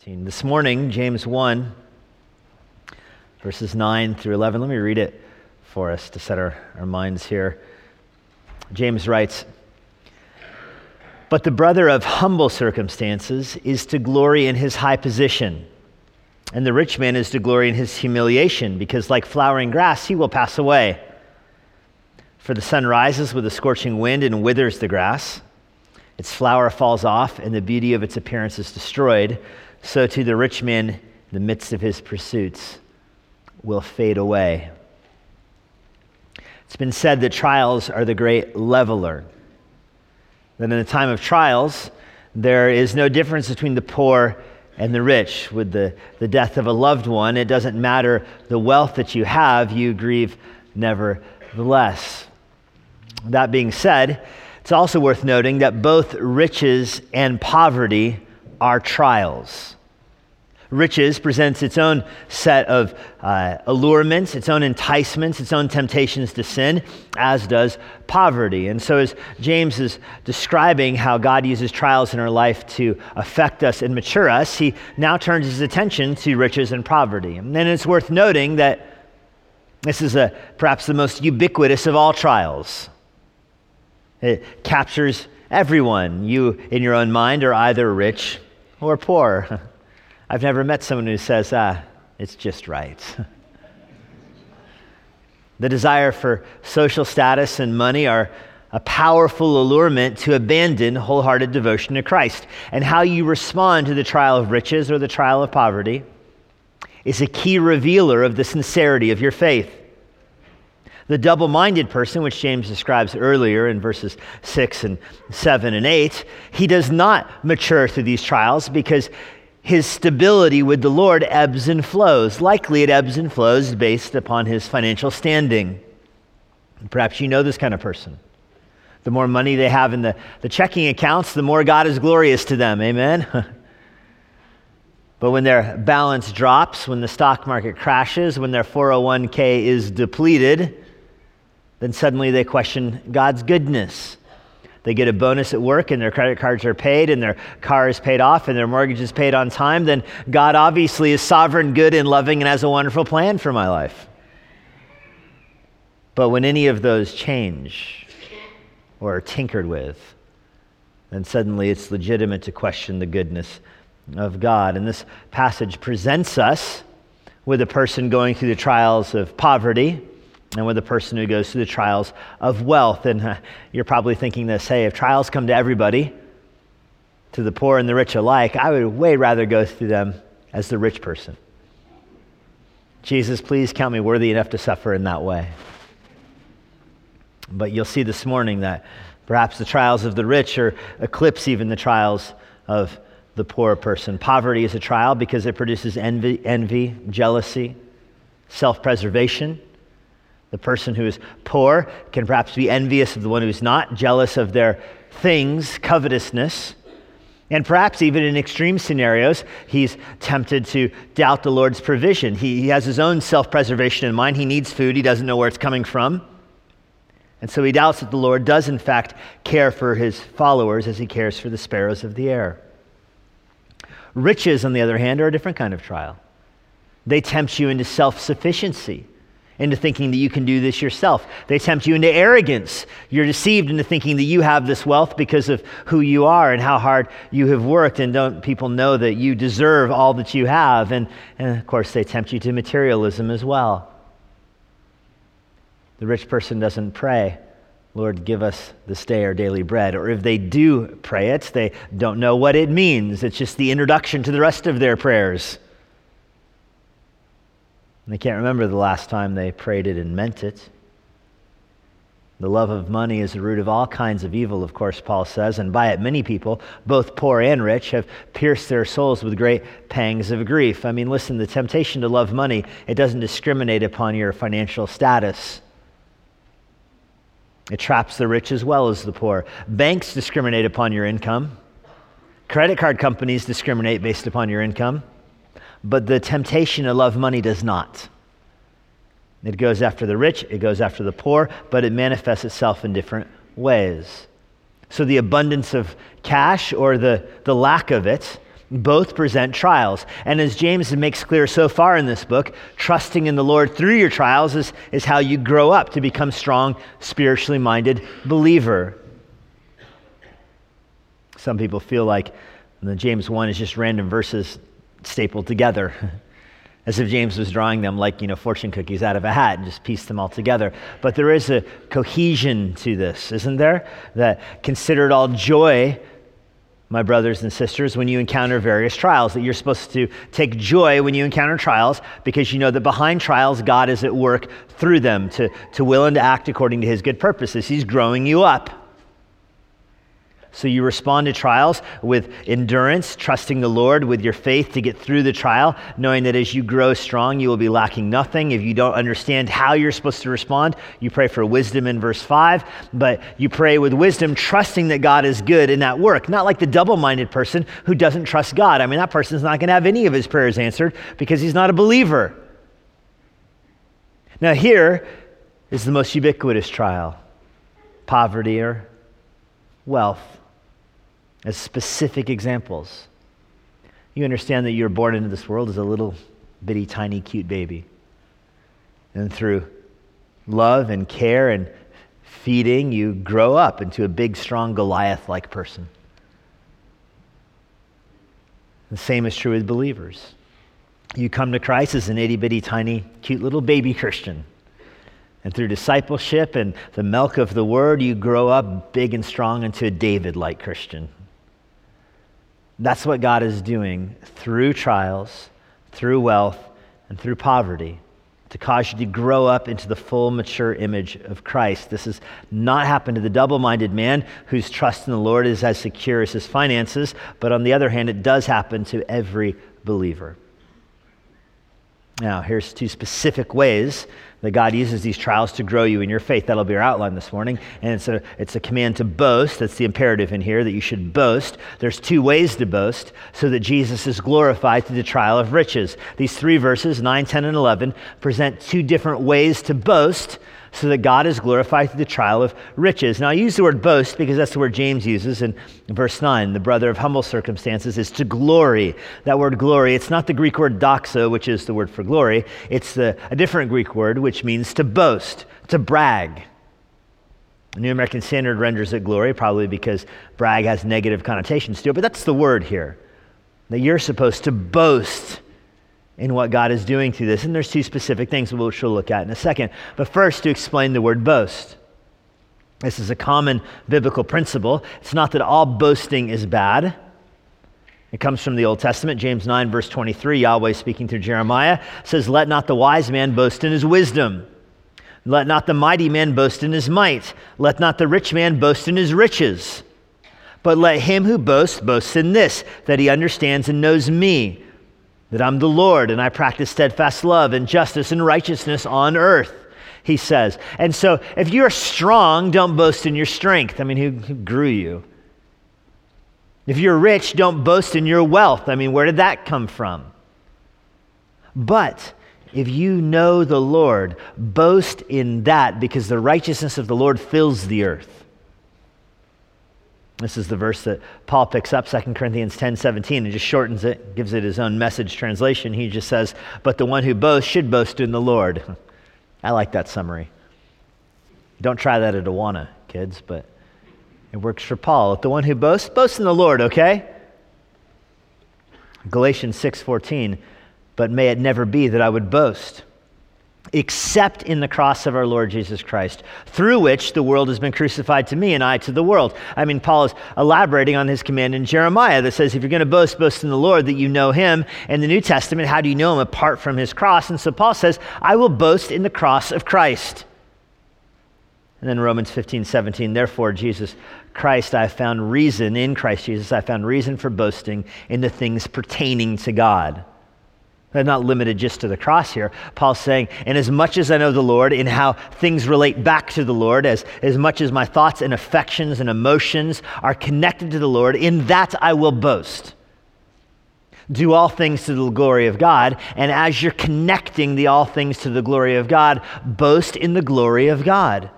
15. This morning, James 1, verses 9 through 11. Let me read it for us to set our, our minds here. James writes, But the brother of humble circumstances is to glory in his high position, and the rich man is to glory in his humiliation, because like flowering grass, he will pass away. For the sun rises with a scorching wind and withers the grass. Its flower falls off, and the beauty of its appearance is destroyed so too the rich man, in the midst of his pursuits, will fade away. It's been said that trials are the great leveler. That in a time of trials, there is no difference between the poor and the rich. With the, the death of a loved one, it doesn't matter the wealth that you have, you grieve nevertheless. That being said, it's also worth noting that both riches and poverty are trials. Riches presents its own set of uh, allurements, its own enticements, its own temptations to sin, as does poverty. And so, as James is describing how God uses trials in our life to affect us and mature us, he now turns his attention to riches and poverty. And it's worth noting that this is a, perhaps the most ubiquitous of all trials. It captures everyone. You, in your own mind, are either rich or poor. I've never met someone who says, ah, it's just right. the desire for social status and money are a powerful allurement to abandon wholehearted devotion to Christ. And how you respond to the trial of riches or the trial of poverty is a key revealer of the sincerity of your faith. The double minded person, which James describes earlier in verses 6 and 7 and 8, he does not mature through these trials because his stability with the Lord ebbs and flows. Likely it ebbs and flows based upon his financial standing. Perhaps you know this kind of person. The more money they have in the, the checking accounts, the more God is glorious to them. Amen? but when their balance drops, when the stock market crashes, when their 401k is depleted, then suddenly they question God's goodness. They get a bonus at work and their credit cards are paid and their car is paid off and their mortgage is paid on time, then God obviously is sovereign, good, and loving and has a wonderful plan for my life. But when any of those change or are tinkered with, then suddenly it's legitimate to question the goodness of God. And this passage presents us with a person going through the trials of poverty and with a person who goes through the trials of wealth. And uh, you're probably thinking this hey, if trials come to everybody, to the poor and the rich alike, I would way rather go through them as the rich person. Jesus, please count me worthy enough to suffer in that way. But you'll see this morning that perhaps the trials of the rich or eclipse even the trials of the poor person. Poverty is a trial because it produces envy, envy jealousy, self preservation the person who is poor can perhaps be envious of the one who's not, jealous of their things, covetousness. And perhaps even in extreme scenarios, he's tempted to doubt the Lord's provision. He, he has his own self preservation in mind. He needs food, he doesn't know where it's coming from. And so he doubts that the Lord does, in fact, care for his followers as he cares for the sparrows of the air. Riches, on the other hand, are a different kind of trial. They tempt you into self sufficiency into thinking that you can do this yourself. They tempt you into arrogance. You're deceived into thinking that you have this wealth because of who you are and how hard you have worked. And don't people know that you deserve all that you have? And, and of course, they tempt you to materialism as well. The rich person doesn't pray. Lord, give us this day our daily bread. Or if they do pray it, they don't know what it means. It's just the introduction to the rest of their prayers. They can't remember the last time they prayed it and meant it. The love of money is the root of all kinds of evil, of course, Paul says, and by it many people, both poor and rich, have pierced their souls with great pangs of grief. I mean, listen, the temptation to love money, it doesn't discriminate upon your financial status. It traps the rich as well as the poor. Banks discriminate upon your income. Credit card companies discriminate based upon your income. But the temptation to love money does not. It goes after the rich, it goes after the poor, but it manifests itself in different ways. So the abundance of cash or the, the lack of it Both present trials. And as James makes clear so far in this book, trusting in the Lord through your trials is, is how you grow up to become strong, spiritually minded believer. Some people feel like the James 1 is just random verses stapled together. As if James was drawing them like, you know, fortune cookies out of a hat and just pieced them all together. But there is a cohesion to this, isn't there? That consider it all joy my brothers and sisters, when you encounter various trials, that you're supposed to take joy when you encounter trials because you know that behind trials, God is at work through them to, to will and to act according to his good purposes. He's growing you up. So you respond to trials with endurance, trusting the Lord with your faith to get through the trial, knowing that as you grow strong, you will be lacking nothing. If you don't understand how you're supposed to respond, you pray for wisdom in verse 5, but you pray with wisdom, trusting that God is good in that work. Not like the double minded person who doesn't trust God. I mean, that person's not going to have any of his prayers answered because he's not a believer. Now, here is the most ubiquitous trial poverty or wealth as specific examples. You understand that you're born into this world as a little bitty, tiny, cute baby. And through love and care and feeding, you grow up into a big, strong Goliath like person. The same is true with believers. You come to Christ as an itty bitty, tiny, cute little baby Christian. And through discipleship and the milk of the word, you grow up big and strong into a David like Christian. That's what God is doing through trials, through wealth, and through poverty to cause you to grow up into the full mature image of Christ. This has not happened to the double minded man whose trust in the Lord is as secure as his finances, but on the other hand, it does happen to every believer. Now, here's two specific ways that God uses these trials to grow you in your faith. That'll be our outline this morning. And it's a, it's a command to boast. That's the imperative in here, that you should boast. There's two ways to boast so that Jesus is glorified through the trial of riches. These three verses, 9, 10, and 11, present two different ways to boast so that God is glorified through the trial of riches. Now, I use the word boast because that's the word James uses in verse 9. The brother of humble circumstances is to glory. That word glory, it's not the Greek word doxa, which is the word for glory. It's the, a different Greek word, which means to boast, to brag. The New American Standard renders it glory, probably because brag has negative connotations to it, but that's the word here. That you're supposed to boast in what God is doing through this. And there's two specific things which we'll look at in a second. But first, to explain the word boast. This is a common biblical principle. It's not that all boasting is bad. It comes from the Old Testament. James 9, verse 23, Yahweh speaking through Jeremiah says, Let not the wise man boast in his wisdom. Let not the mighty man boast in his might. Let not the rich man boast in his riches. But let him who boasts boast in this, that he understands and knows me that I'm the Lord and I practice steadfast love and justice and righteousness on earth, he says. And so if you're strong, don't boast in your strength. I mean, who, who grew you? If you're rich, don't boast in your wealth. I mean, where did that come from? But if you know the Lord, boast in that because the righteousness of the Lord fills the earth. This is the verse that Paul picks up, 2 Corinthians 10 17, and just shortens it, gives it his own message translation. He just says, But the one who boasts should boast in the Lord. I like that summary. Don't try that at Awana, kids, but it works for Paul. The one who boasts, boasts in the Lord, okay? Galatians 6:14, but may it never be that I would boast except in the cross of our Lord Jesus Christ, through which the world has been crucified to me and I to the world. I mean, Paul is elaborating on his command in Jeremiah that says, if you're going to boast, boast in the Lord that you know him. In the New Testament, how do you know him apart from his cross? And so Paul says, I will boast in the cross of Christ. And then Romans 15, 17, therefore, Jesus Christ, I found reason, in Christ Jesus, I found reason for boasting in the things pertaining to God. They're not limited just to the cross here. Paul's saying, and as much as I know the Lord in how things relate back to the Lord, as, as much as my thoughts and affections and emotions are connected to the Lord, in that I will boast. Do all things to the glory of God. And as you're connecting the all things to the glory of God, boast in the glory of God.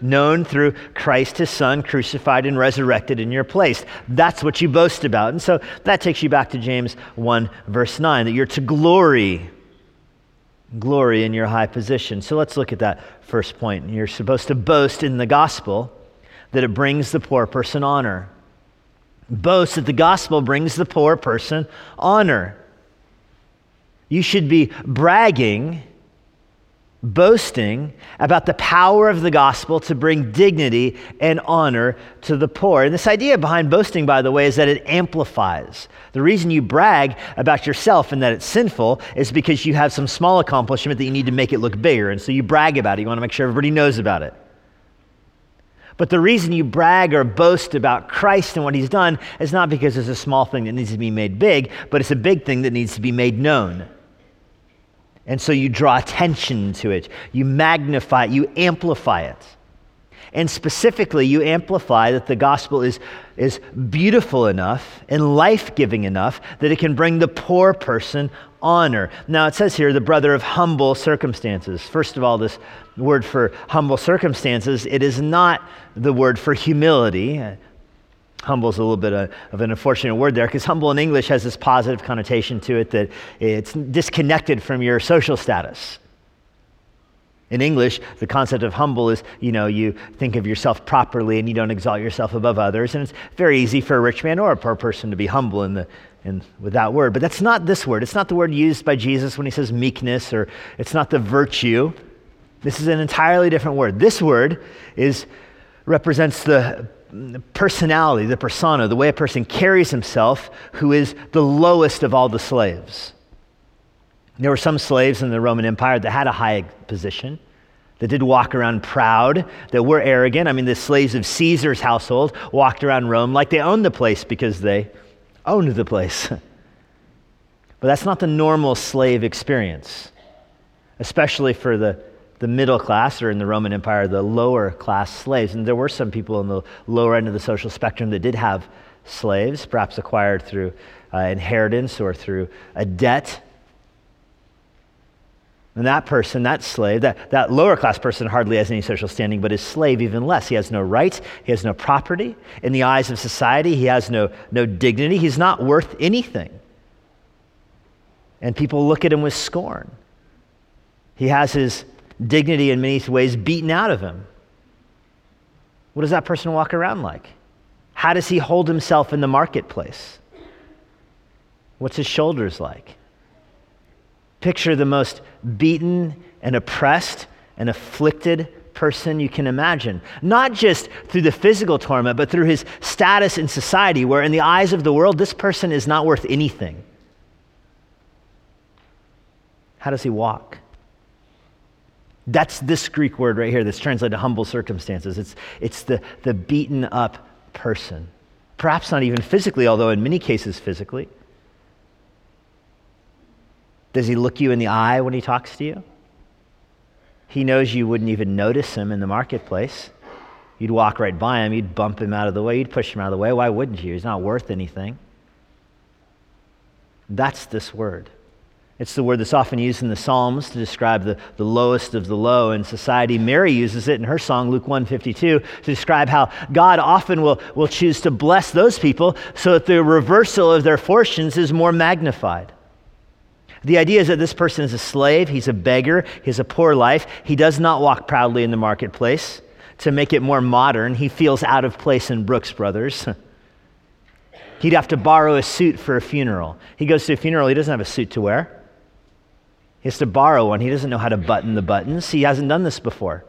Known through Christ, his son, crucified and resurrected in your place. That's what you boast about. And so that takes you back to James 1, verse 9, that you're to glory. Glory in your high position. So let's look at that first point. You're supposed to boast in the gospel that it brings the poor person honor. Boast that the gospel brings the poor person honor. You should be bragging boasting about the power of the gospel to bring dignity and honor to the poor. And this idea behind boasting, by the way, is that it amplifies. The reason you brag about yourself and that it's sinful is because you have some small accomplishment that you need to make it look bigger. And so you brag about it. You want to make sure everybody knows about it. But the reason you brag or boast about Christ and what he's done is not because it's a small thing that needs to be made big, but it's a big thing that needs to be made known. And so you draw attention to it, you magnify it, you amplify it. And specifically, you amplify that the gospel is, is beautiful enough and life giving enough that it can bring the poor person honor. Now, it says here, the brother of humble circumstances. First of all, this word for humble circumstances, it is not the word for humility. Humble is a little bit of, an unfortunate word there because humble in English has this positive connotation to it that it's disconnected from your social status. In English, the concept of humble is, you know, you think of yourself properly and you don't exalt yourself above others. And it's very easy for a rich man or a poor person to be humble in the, in, with that word. But that's not this word. It's not the word used by Jesus when he says meekness, or it's not the virtue. This is an entirely different word. This word is, represents the personality, the persona, the way a person carries himself, who is the lowest of all the slaves. There were some slaves in the Roman Empire that had a high position, that did walk around proud, that were arrogant. I mean, the slaves of Caesar's household walked around Rome like they owned the place because they owned the place. but that's not the normal slave experience, especially for the the middle class, or in the Roman Empire, the lower class slaves. And there were some people in the lower end of the social spectrum that did have slaves, perhaps acquired through uh, inheritance or through a debt. And that person, that slave, that, that lower class person hardly has any social standing, but his slave even less. He has no rights, he has no property. In the eyes of society, he has no, no dignity. He's not worth anything. And people look at him with scorn. He has his dignity in many ways beaten out of him. What does that person walk around like? How does he hold himself in the marketplace? What's his shoulders like? Picture the most beaten and oppressed and afflicted person you can imagine. Not just through the physical torment, but through his status in society, where in the eyes of the world, this person is not worth anything. How does he walk? That's this Greek word right here that's translated to humble circumstances. It's, it's the, the beaten up person. Perhaps not even physically, although in many cases physically. Does he look you in the eye when he talks to you? He knows you wouldn't even notice him in the marketplace. You'd walk right by him, you'd bump him out of the way, you'd push him out of the way. Why wouldn't you? He's not worth anything. That's this word. It's the word that's often used in the Psalms to describe the, the lowest of the low in society. Mary uses it in her song, Luke 152, to describe how God often will, will choose to bless those people so that the reversal of their fortunes is more magnified. The idea is that this person is a slave, he's a beggar, he has a poor life, he does not walk proudly in the marketplace. To make it more modern, he feels out of place in Brooks Brothers. He'd have to borrow a suit for a funeral. He goes to a funeral, he doesn't have a suit to wear. He has to borrow one. He doesn't know how to button the buttons. He hasn't done this before.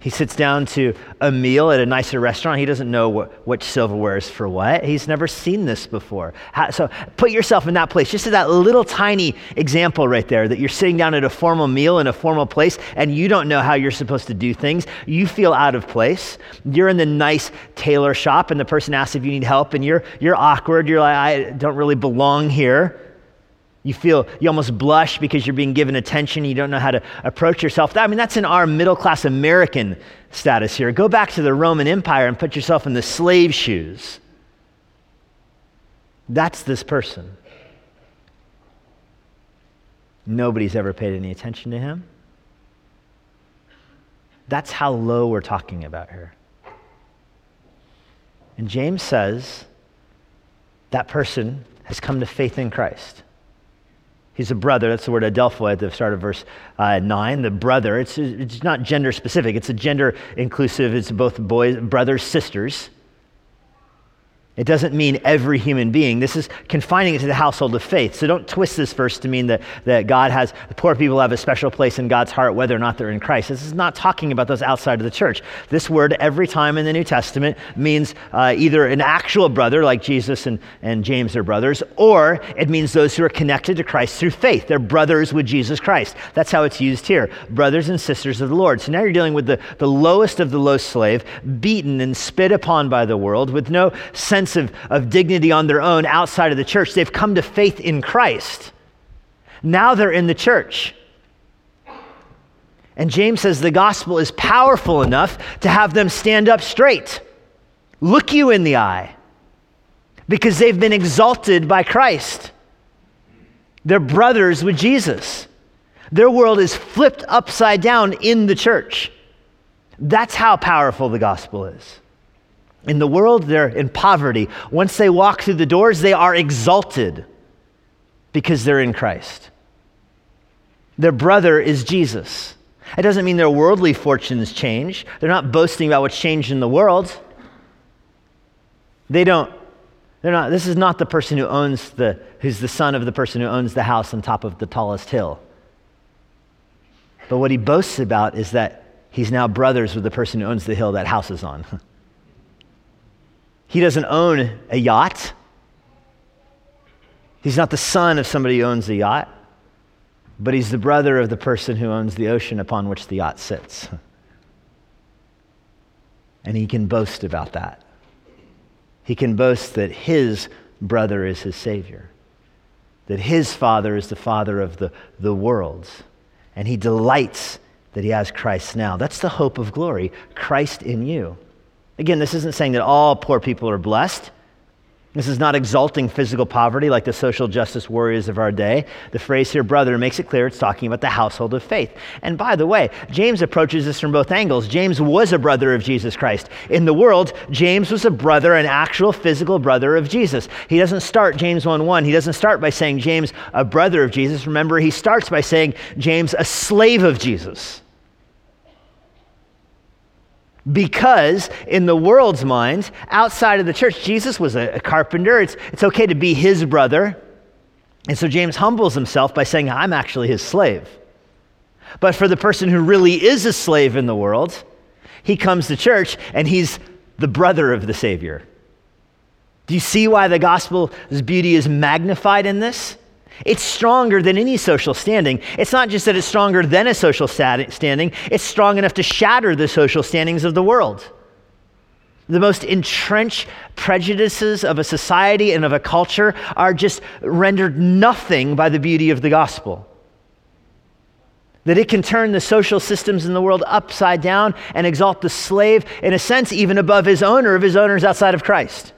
He sits down to a meal at a nicer restaurant. He doesn't know what, which silverware is for what. He's never seen this before. How, so put yourself in that place. Just that little tiny example right there that you're sitting down at a formal meal in a formal place and you don't know how you're supposed to do things. You feel out of place. You're in the nice tailor shop and the person asks if you need help and you're, you're awkward. You're like, I don't really belong here. You feel, you almost blush because you're being given attention. You don't know how to approach yourself. I mean, that's in our middle class American status here. Go back to the Roman Empire and put yourself in the slave shoes. That's this person. Nobody's ever paid any attention to him. That's how low we're talking about here. And James says that person has come to faith in Christ. He's a brother. That's the word adelphoi at the start of verse uh, 9. The brother, it's, it's not gender specific, it's a gender inclusive. It's both boys, brothers, sisters. It doesn't mean every human being. This is confining it to the household of faith. So don't twist this verse to mean that, that God has, the poor people have a special place in God's heart, whether or not they're in Christ. This is not talking about those outside of the church. This word, every time in the New Testament, means uh, either an actual brother, like Jesus and, and James are brothers, or it means those who are connected to Christ through faith. They're brothers with Jesus Christ. That's how it's used here brothers and sisters of the Lord. So now you're dealing with the, the lowest of the low slave, beaten and spit upon by the world, with no sense sense of, of dignity on their own outside of the church. They've come to faith in Christ. Now they're in the church. And James says the gospel is powerful enough to have them stand up straight, look you in the eye, because they've been exalted by Christ. They're brothers with Jesus. Their world is flipped upside down in the church. That's how powerful the gospel is. In the world, they're in poverty. Once they walk through the doors, they are exalted because they're in Christ. Their brother is Jesus. It doesn't mean their worldly fortunes change. They're not boasting about what's changed in the world. They don't, they're not, this is not the person who owns the, who's the son of the person who owns the house on top of the tallest hill. But what he boasts about is that he's now brothers with the person who owns the hill that house is on. He doesn't own a yacht. He's not the son of somebody who owns a yacht, but he's the brother of the person who owns the ocean upon which the yacht sits. And he can boast about that. He can boast that his brother is his Savior, that his father is the father of the, the world, and he delights that he has Christ now. That's the hope of glory Christ in you. Again, this isn't saying that all poor people are blessed. This is not exalting physical poverty like the social justice warriors of our day. The phrase here, brother, makes it clear it's talking about the household of faith. And by the way, James approaches this from both angles. James was a brother of Jesus Christ. In the world, James was a brother, an actual physical brother of Jesus. He doesn't start James 1 1. He doesn't start by saying James, a brother of Jesus. Remember, he starts by saying James, a slave of Jesus. Because in the world's mind, outside of the church, Jesus was a, a carpenter. It's, it's okay to be his brother. And so James humbles himself by saying, I'm actually his slave. But for the person who really is a slave in the world, he comes to church and he's the brother of the Savior. Do you see why the gospel's beauty is magnified in this? It's stronger than any social standing. It's not just that it's stronger than a social standing, it's strong enough to shatter the social standings of the world. The most entrenched prejudices of a society and of a culture are just rendered nothing by the beauty of the gospel. That it can turn the social systems in the world upside down and exalt the slave, in a sense, even above his owner, if his owner is outside of Christ.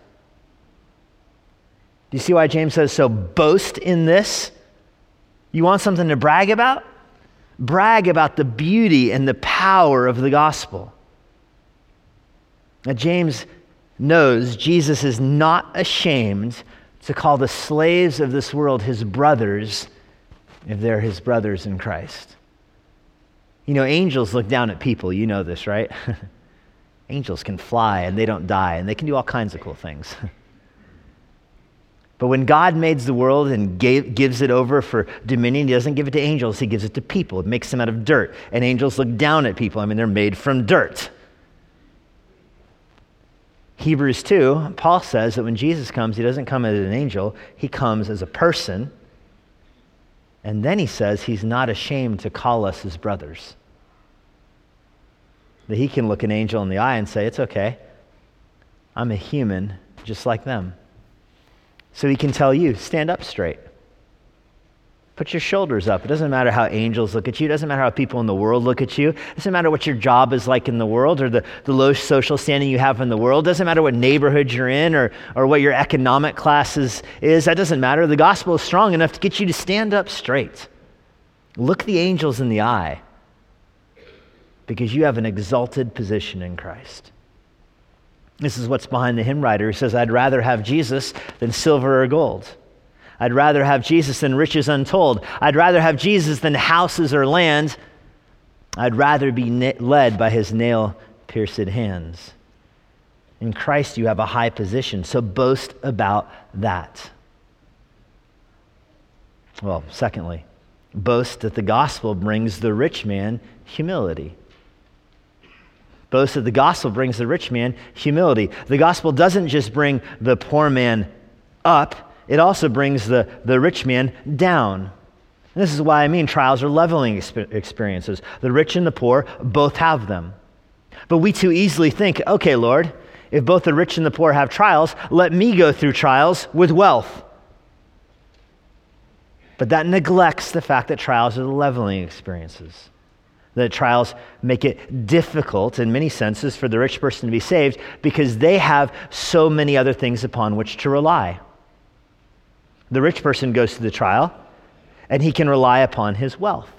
Do you see why James says so? Boast in this. You want something to brag about? Brag about the beauty and the power of the gospel. Now, James knows Jesus is not ashamed to call the slaves of this world his brothers if they're his brothers in Christ. You know, angels look down at people. You know this, right? angels can fly and they don't die, and they can do all kinds of cool things. But when God made the world and gave, gives it over for dominion, He doesn't give it to angels, He gives it to people. It makes them out of dirt. And angels look down at people. I mean, they're made from dirt. Hebrews 2, Paul says that when Jesus comes, He doesn't come as an angel, He comes as a person. And then He says He's not ashamed to call us His brothers. That He can look an angel in the eye and say, It's okay. I'm a human just like them. So he can tell you, stand up straight. Put your shoulders up. It doesn't matter how angels look at you. It doesn't matter how people in the world look at you. It doesn't matter what your job is like in the world or the, the low social standing you have in the world. It doesn't matter what neighborhood you're in or, or what your economic class is, is. That doesn't matter. The gospel is strong enough to get you to stand up straight. Look the angels in the eye because you have an exalted position in Christ. This is what's behind the hymn writer who says, I'd rather have Jesus than silver or gold. I'd rather have Jesus than riches untold. I'd rather have Jesus than houses or land. I'd rather be led by his nail pierced hands. In Christ, you have a high position, so boast about that. Well, secondly, boast that the gospel brings the rich man humility. Boast that the gospel brings the rich man humility. The gospel doesn't just bring the poor man up, it also brings the, the rich man down. And this is why I mean trials are leveling experiences. The rich and the poor both have them. But we too easily think, okay, Lord, if both the rich and the poor have trials, let me go through trials with wealth. But that neglects the fact that trials are leveling experiences. That trials make it difficult, in many senses, for the rich person to be saved because they have so many other things upon which to rely. The rich person goes through the trial and he can rely upon his wealth.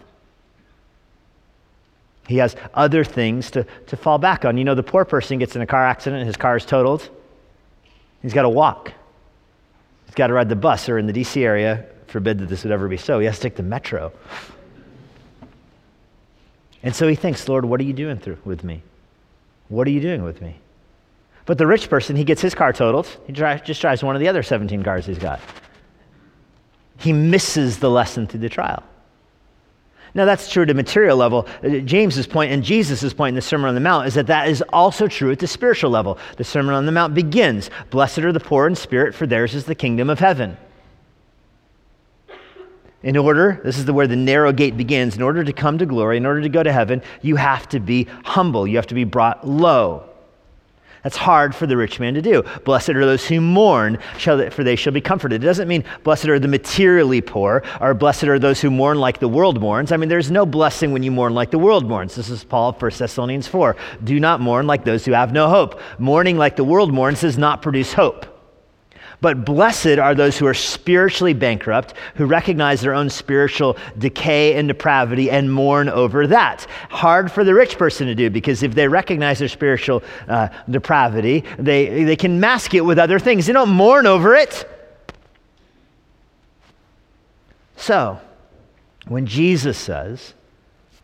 He has other things to, to fall back on. You know, the poor person gets in a car accident, his car is totaled. He's got to walk. He's got to ride the bus, or in the DC area, forbid that this would ever be so, he has to take the metro. And so he thinks, Lord, what are you doing through with me? What are you doing with me? But the rich person, he gets his car totaled. He just drives one of the other 17 cars he's got. He misses the lesson through the trial. Now, that's true at a material level. Uh, James's point and Jesus' point in the Sermon on the Mount is that that is also true at the spiritual level. The Sermon on the Mount begins Blessed are the poor in spirit, for theirs is the kingdom of heaven. In order, this is the, where the narrow gate begins. In order to come to glory, in order to go to heaven, you have to be humble. You have to be brought low. That's hard for the rich man to do. Blessed are those who mourn, for they shall be comforted. It doesn't mean blessed are the materially poor, or blessed are those who mourn like the world mourns. I mean, there's no blessing when you mourn like the world mourns. This is Paul, 1 Thessalonians 4. Do not mourn like those who have no hope. Mourning like the world mourns does not produce hope. But blessed are those who are spiritually bankrupt, who recognize their own spiritual decay and depravity and mourn over that. Hard for the rich person to do because if they recognize their spiritual uh, depravity, they, they can mask it with other things. They don't mourn over it. So, when Jesus says,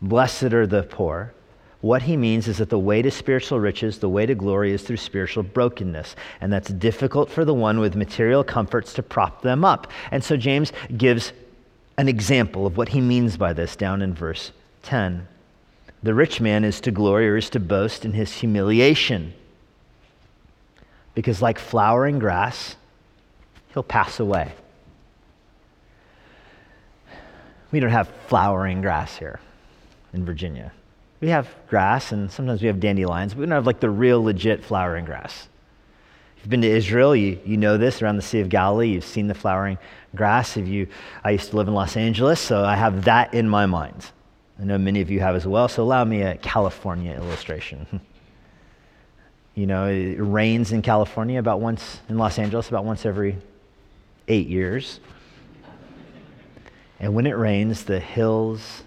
Blessed are the poor, what he means is that the way to spiritual riches, the way to glory, is through spiritual brokenness. And that's difficult for the one with material comforts to prop them up. And so James gives an example of what he means by this down in verse 10. The rich man is to glory or is to boast in his humiliation. Because, like flowering grass, he'll pass away. We don't have flowering grass here in Virginia. We have grass and sometimes we have dandelions, but we don't have like the real legit flowering grass. If you've been to Israel, you, you know this around the Sea of Galilee. You've seen the flowering grass. If you, I used to live in Los Angeles, so I have that in my mind. I know many of you have as well, so allow me a California illustration. you know, it rains in California about once, in Los Angeles, about once every eight years. And when it rains, the hills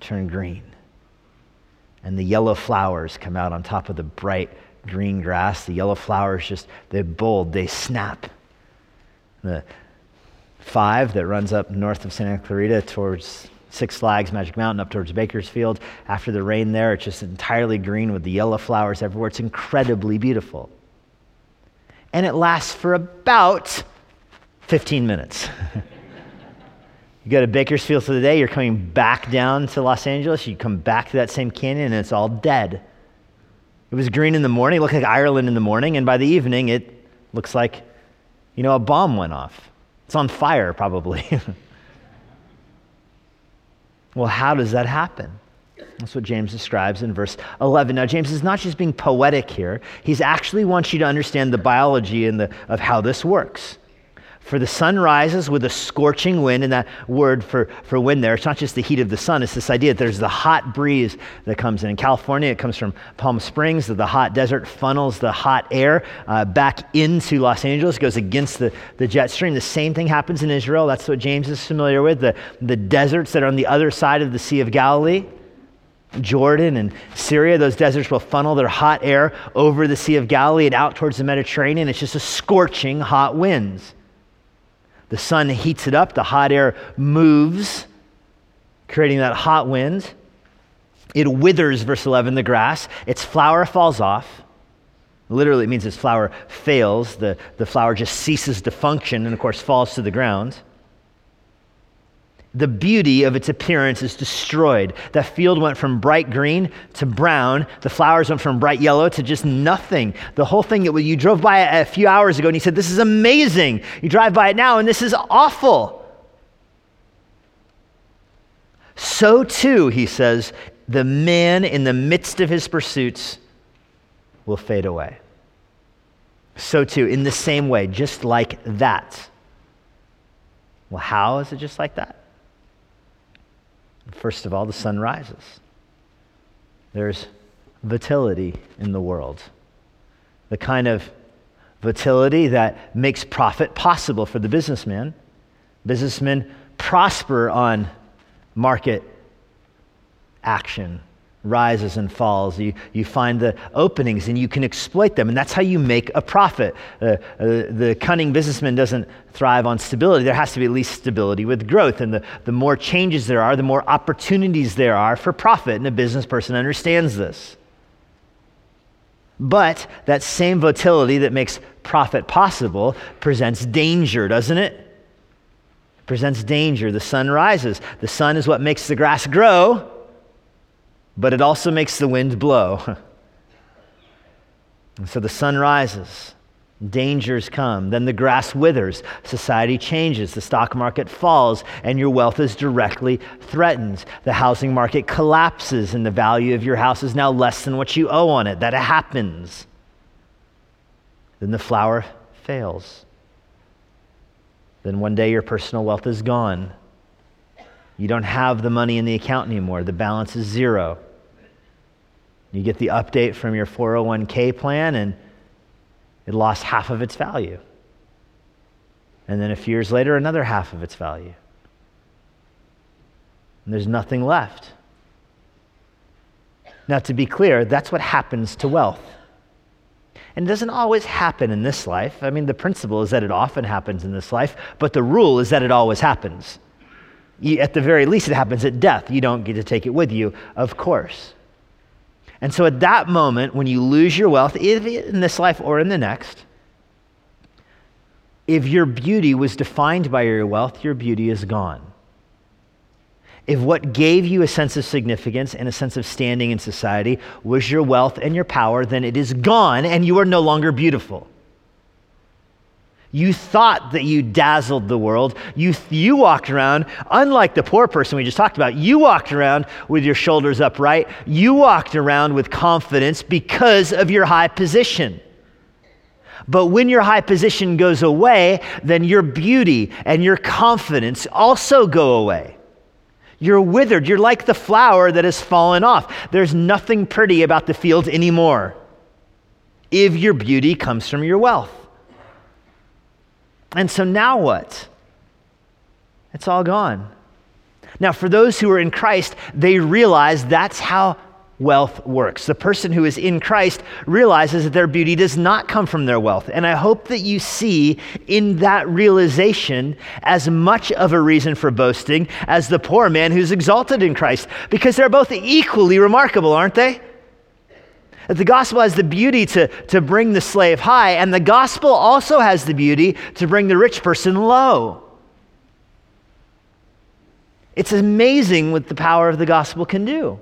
turn green and the yellow flowers come out on top of the bright green grass. The yellow flowers just, they're bold, they snap. The five that runs up north of Santa Clarita towards Six Flags Magic Mountain up towards Bakersfield. After the rain there, it's just entirely green with the yellow flowers everywhere. It's incredibly beautiful. And it lasts for about 15 minutes. You go to Bakersfield for the day, you're coming back down to Los Angeles, you come back to that same canyon, and it's all dead. It was green in the morning, it looked like Ireland in the morning, and by the evening, it looks like, you know, a bomb went off. It's on fire, probably. well, how does that happen? That's what James describes in verse 11. Now, James is not just being poetic here, he's actually wants you to understand the biology and the, of how this works. For the sun rises with a scorching wind, and that word for, for wind there, it's not just the heat of the sun, it's this idea that there's the hot breeze that comes in. In California, it comes from Palm Springs, the hot desert funnels the hot air uh, back into Los Angeles, goes against the, the jet stream. The same thing happens in Israel. That's what James is familiar with the, the deserts that are on the other side of the Sea of Galilee. Jordan and Syria, those deserts will funnel their hot air over the Sea of Galilee and out towards the Mediterranean. It's just a scorching hot winds. The sun heats it up, the hot air moves, creating that hot wind. It withers, verse 11, the grass. Its flower falls off. Literally, it means its flower fails. The, the flower just ceases to function and, of course, falls to the ground the beauty of its appearance is destroyed. That field went from bright green to brown. The flowers went from bright yellow to just nothing. The whole thing, it, you drove by a few hours ago and you said, This is amazing. You drive by it now and this is awful. So too, he says, the man in the midst of his pursuits will fade away. So too, in the same way, just like that. Well, how is it just like that? First of all, the sun rises. There's volatility in the world. The kind of volatility that makes profit possible for the businessman. Businessmen prosper on market action rises and falls. You, you find the openings and you can exploit them. And that's how you make a profit. Uh, uh, the cunning businessman doesn't thrive on stability. There has to be at least stability with growth. And the, the more changes there are, the more opportunities there are for profit. And a business person understands this. But that same volatility that makes profit possible presents danger, doesn't it? Presents danger. The sun rises. The sun is what makes the grass grow but it also makes the wind blow. and so the sun rises, dangers come, then the grass withers, society changes, the stock market falls, and your wealth is directly threatened. The housing market collapses, and the value of your house is now less than what you owe on it. That happens. Then the flower fails. Then one day your personal wealth is gone. You don't have the money in the account anymore. The balance is zero. You get the update from your 401k plan, and it lost half of its value. And then a few years later, another half of its value. And there's nothing left. Now, to be clear, that's what happens to wealth. And it doesn't always happen in this life. I mean, the principle is that it often happens in this life, but the rule is that it always happens. You, at the very least, it happens at death. You don't get to take it with you, of course. And so at that moment, when you lose your wealth, in this life or in the next, if your beauty was defined by your wealth, your beauty is gone. If what gave you a sense of significance and a sense of standing in society was your wealth and your power, then it is gone and you are no longer beautiful. You thought that you dazzled the world. You, you walked around, unlike the poor person we just talked about, you walked around with your shoulders upright. You walked around with confidence because of your high position. But when your high position goes away, then your beauty and your confidence also go away. You're withered. You're like the flower that has fallen off. There's nothing pretty about the field anymore if your beauty comes from your wealth. And so now what? It's all gone. Now, for those who are in Christ, they realize that's how wealth works. The person who is in Christ realizes that their beauty does not come from their wealth. And I hope that you see in that realization as much of a reason for boasting as the poor man who's exalted in Christ, because they're both equally remarkable, aren't they? That the gospel has the beauty to, to bring the slave high, and the gospel also has the beauty to bring the rich person low. It's amazing what the power of the gospel can do.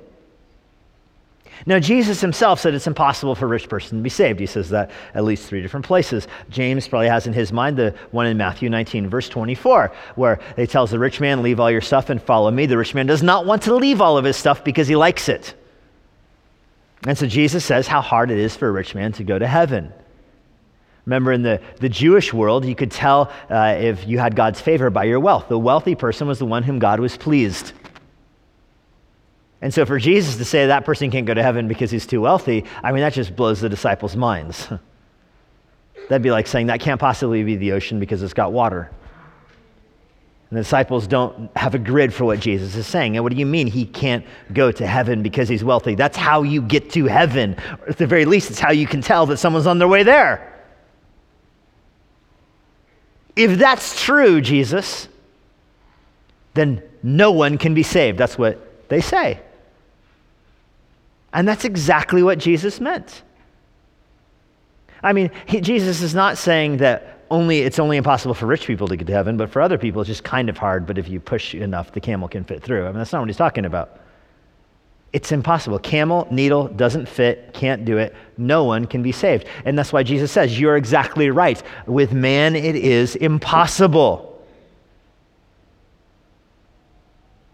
Now, Jesus himself said it's impossible for a rich person to be saved. He says that at least three different places. James probably has in his mind the one in Matthew 19, verse 24, where he tells the rich man, Leave all your stuff and follow me. The rich man does not want to leave all of his stuff because he likes it. And so Jesus says how hard it is for a rich man to go to heaven. Remember, in the, the Jewish world, you could tell uh, if you had God's favor by your wealth. The wealthy person was the one whom God was pleased. And so, for Jesus to say that person can't go to heaven because he's too wealthy, I mean, that just blows the disciples' minds. That'd be like saying that can't possibly be the ocean because it's got water. The disciples don't have a grid for what Jesus is saying. And what do you mean he can't go to heaven because he's wealthy? That's how you get to heaven. Or at the very least, it's how you can tell that someone's on their way there. If that's true, Jesus, then no one can be saved. That's what they say. And that's exactly what Jesus meant. I mean, he, Jesus is not saying that only it's only impossible for rich people to get to heaven, but for other people it's just kind of hard, but if you push enough, the camel can fit through. I mean, that's not what he's talking about. It's impossible. Camel, needle, doesn't fit, can't do it. No one can be saved. And that's why Jesus says, You're exactly right. With man, it is impossible.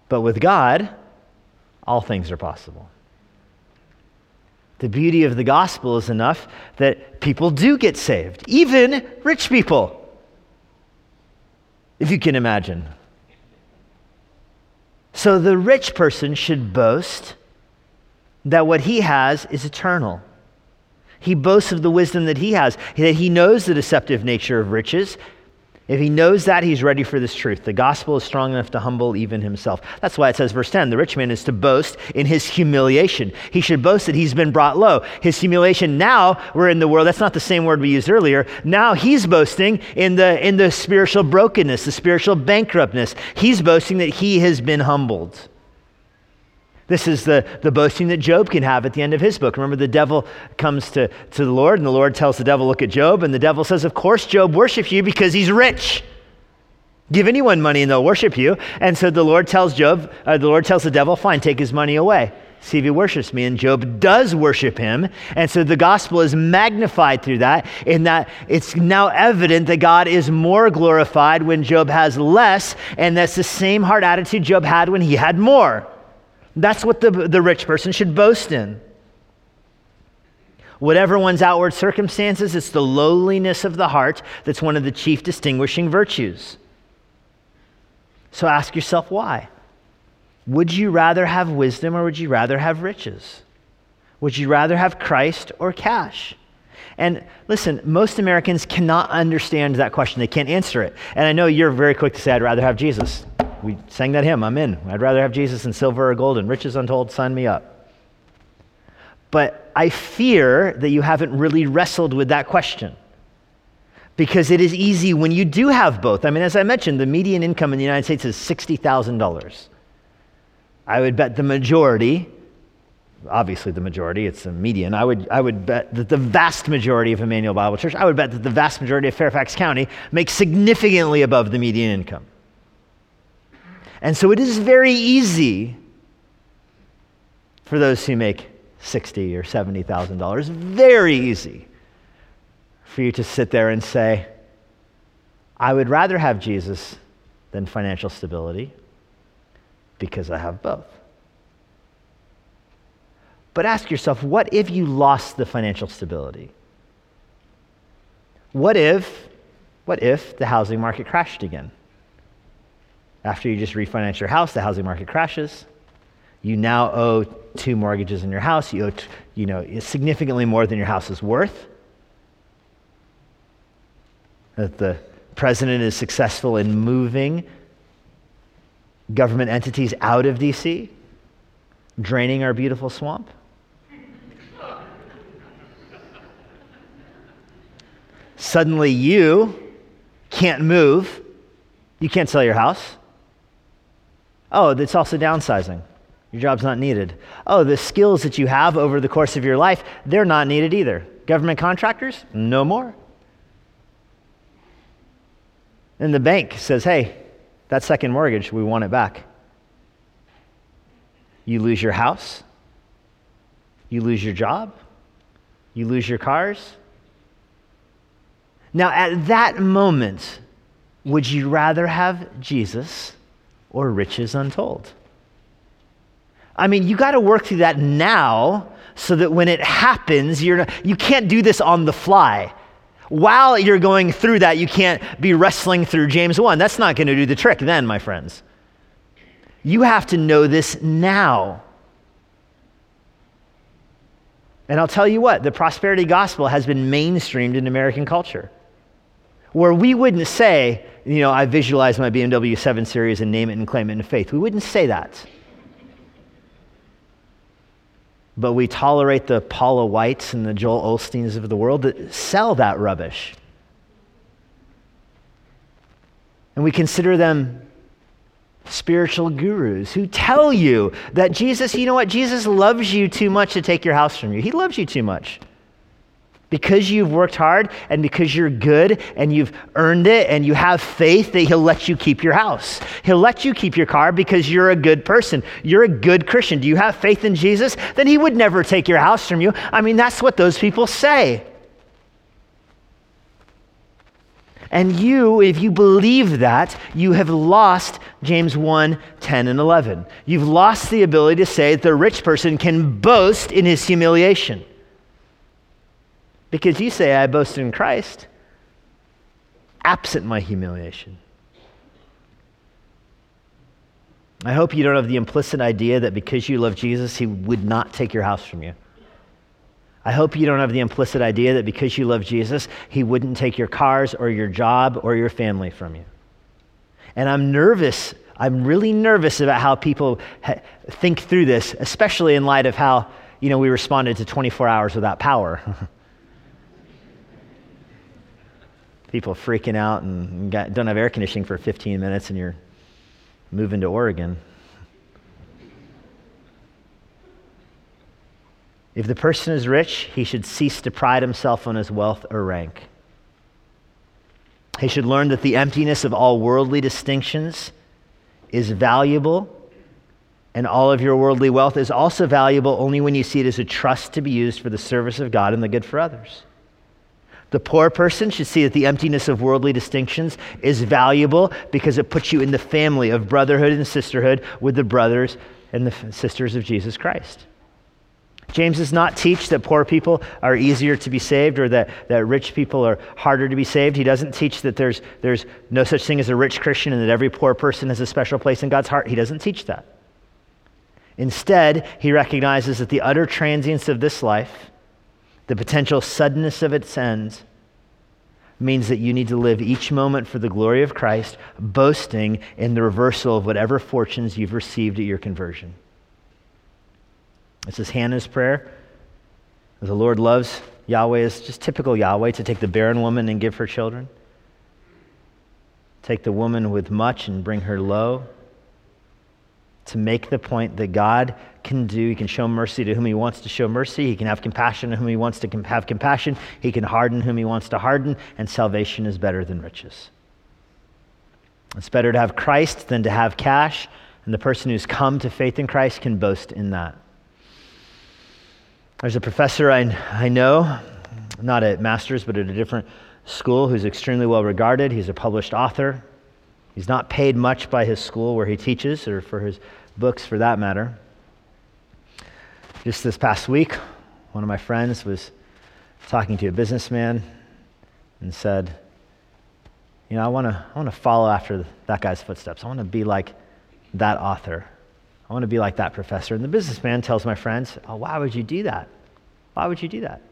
But with God, all things are possible. The beauty of the gospel is enough that people do get saved, even rich people, if you can imagine. So the rich person should boast that what he has is eternal. He boasts of the wisdom that he has, that he knows the deceptive nature of riches, if he knows that, he's ready for this truth. The gospel is strong enough to humble even himself. That's why it says, verse 10 the rich man is to boast in his humiliation. He should boast that he's been brought low. His humiliation, now we're in the world, that's not the same word we used earlier. Now he's boasting in the, in the spiritual brokenness, the spiritual bankruptness. He's boasting that he has been humbled. This is the, the boasting that Job can have at the end of his book. Remember, the devil comes to, to the Lord, and the Lord tells the devil, Look at Job. And the devil says, Of course, Job worships you because he's rich. Give anyone money and they'll worship you. And so the Lord tells Job, uh, the Lord tells the devil, Fine, take his money away. See if he worships me. And Job does worship him. And so the gospel is magnified through that, in that it's now evident that God is more glorified when Job has less. And that's the same heart attitude Job had when he had more. That's what the, the rich person should boast in. Whatever one's outward circumstances, it's the lowliness of the heart that's one of the chief distinguishing virtues. So ask yourself why. Would you rather have wisdom or would you rather have riches? Would you rather have Christ or cash? And listen, most Americans cannot understand that question. They can't answer it. And I know you're very quick to say, I'd rather have Jesus we sang that hymn, I'm in. I'd rather have Jesus than silver or gold and riches untold, sign me up. But I fear that you haven't really wrestled with that question. Because it is easy when you do have both. I mean, as I mentioned, the median income in the United States is $60,000. I would bet the majority, obviously the majority, it's a median, I would, I would bet that the vast majority of Immanuel Bible Church, I would bet that the vast majority of Fairfax County makes significantly above the median income. And so it is very easy for those who make sixty or seventy thousand dollars, very easy for you to sit there and say, I would rather have Jesus than financial stability because I have both. But ask yourself, what if you lost the financial stability? What if, what if the housing market crashed again? After you just refinance your house, the housing market crashes. You now owe two mortgages in your house. You owe, you know, significantly more than your house is worth. That the president is successful in moving government entities out of D.C., draining our beautiful swamp. Suddenly, you can't move. You can't sell your house. Oh, it's also downsizing. Your job's not needed. Oh, the skills that you have over the course of your life, they're not needed either. Government contractors, no more. And the bank says, hey, that second mortgage, we want it back. You lose your house, you lose your job, you lose your cars. Now, at that moment, would you rather have Jesus or riches untold. I mean, you got to work through that now so that when it happens, you're not, you can't do this on the fly. While you're going through that, you can't be wrestling through James 1. That's not going to do the trick then, my friends. You have to know this now. And I'll tell you what, the prosperity gospel has been mainstreamed in American culture. Where we wouldn't say, you know, I visualize my BMW 7 Series and name it and claim it in faith. We wouldn't say that. But we tolerate the Paula Whites and the Joel Osteens of the world that sell that rubbish. And we consider them spiritual gurus who tell you that Jesus, you know what? Jesus loves you too much to take your house from you. He loves you too much. Because you've worked hard and because you're good and you've earned it and you have faith that He'll let you keep your house. He'll let you keep your car because you're a good person. You're a good Christian. Do you have faith in Jesus? Then He would never take your house from you. I mean, that's what those people say. And you, if you believe that, you have lost James 1 10 and 11. You've lost the ability to say that the rich person can boast in his humiliation. Because you say, I boast in Christ, absent my humiliation. I hope you don't have the implicit idea that because you love Jesus, he would not take your house from you. I hope you don't have the implicit idea that because you love Jesus, he wouldn't take your cars or your job or your family from you. And I'm nervous. I'm really nervous about how people ha- think through this, especially in light of how, you know, we responded to 24 hours without power. people freaking out and got, don't have air conditioning for 15 minutes and you're moving to Oregon. If the person is rich, he should cease to pride himself on his wealth or rank. He should learn that the emptiness of all worldly distinctions is valuable, and all of your worldly wealth is also valuable only when you see it as a trust to be used for the service of God and the good for others. The poor person should see that the emptiness of worldly distinctions is valuable because it puts you in the family of brotherhood and sisterhood with the brothers and the sisters of Jesus Christ. James does not teach that poor people are easier to be saved or that, that rich people are harder to be saved. He doesn't teach that there's, there's no such thing as a rich Christian and that every poor person has a special place in God's heart. He doesn't teach that. Instead, he recognizes that the utter transience of this life, the potential suddenness of its end, means that you need to live each moment for the glory of Christ, boasting in the reversal of whatever fortunes you've received at your conversion. This is Hannah's prayer. The Lord loves Yahweh is just typical Yahweh to take the barren woman and give her children. Take the woman with much and bring her low. To make the point that God can do, He can show mercy to whom He wants to show mercy. He can have compassion to whom He wants to have compassion. He can harden whom He wants to harden. And salvation is better than riches. It's better to have Christ than to have cash. And the person who's come to faith in Christ can boast in that. There's a professor I, I know, not at Masters, but at a different school, who's extremely well regarded. He's a published author. He's not paid much by his school where he teaches, or for his books for that matter. Just this past week, one of my friends was talking to a businessman and said, You know, I want to I wanna follow after that guy's footsteps. I want to be like that author. I want to be like that professor. And the businessman tells my friends, Oh, why would you do that? Why would you do that?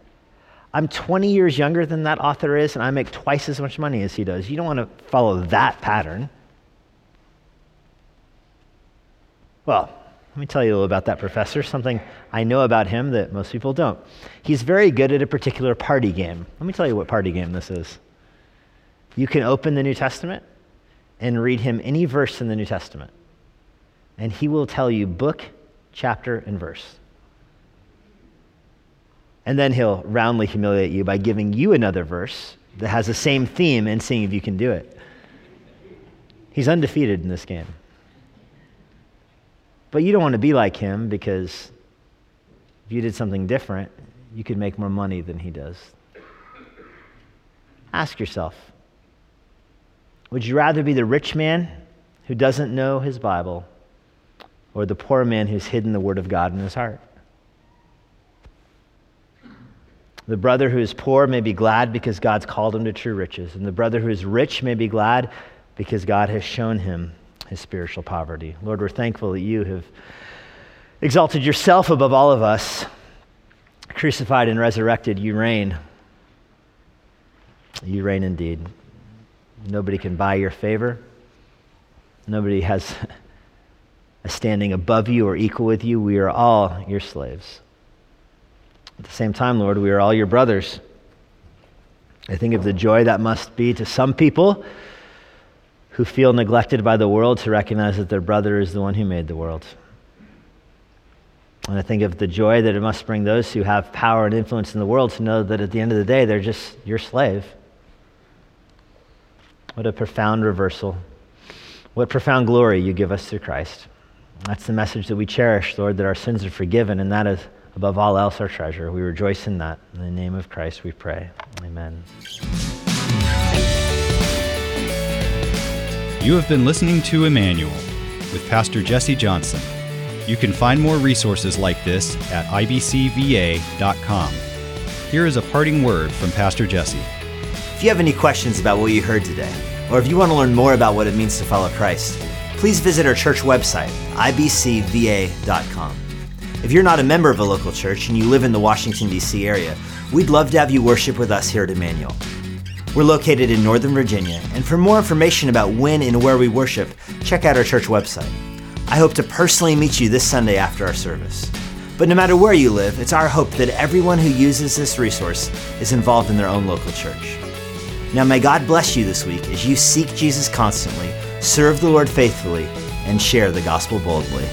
I'm 20 years younger than that author is, and I make twice as much money as he does. You don't want to follow that pattern. Well, let me tell you a little about that professor, something I know about him that most people don't. He's very good at a particular party game. Let me tell you what party game this is. You can open the New Testament and read him any verse in the New Testament and he will tell you book, chapter, and verse. And then he'll roundly humiliate you by giving you another verse that has the same theme and seeing if you can do it. He's undefeated in this game. But you don't want to be like him because if you did something different, you could make more money than he does. Ask yourself would you rather be the rich man who doesn't know his Bible or the poor man who's hidden the word of God in his heart. The brother who is poor may be glad because God's called him to true riches, and the brother who is rich may be glad because God has shown him his spiritual poverty. Lord, we're thankful that you have exalted yourself above all of us. Crucified and resurrected, you reign. You reign indeed. Nobody can buy your favor. Nobody has a standing above you or equal with you. We are all your slaves. At the same time, Lord, we are all your brothers. I think of the joy that must be to some people who feel neglected by the world to recognize that their brother is the one who made the world. And I think of the joy that it must bring those who have power and influence in the world to know that at the end of the day, they're just your slave. What a profound reversal. What profound glory you give us through Christ. That's the message that we cherish, Lord, that our sins are forgiven, and that is above all else our treasure. We rejoice in that. In the name of Christ we pray. Amen. You have been listening to Immanuel with Pastor Jesse Johnson. You can find more resources like this at ibcva.com. Here is a parting word from Pastor Jesse. If you have any questions about what you heard today, or if you want to learn more about what it means to follow Christ, please visit our church website, ibcva.com. If you're not a member of a local church and you live in the Washington, D.C. area, we'd love to have you worship with us here at Immanuel. We're located in Northern Virginia, and for more information about when and where we worship, check out our church website. I hope to personally meet you this Sunday after our service. But no matter where you live, it's our hope that everyone who uses this resource is involved in their own local church. Now, may God bless you this week as you seek Jesus constantly, serve the Lord faithfully, and share the gospel boldly.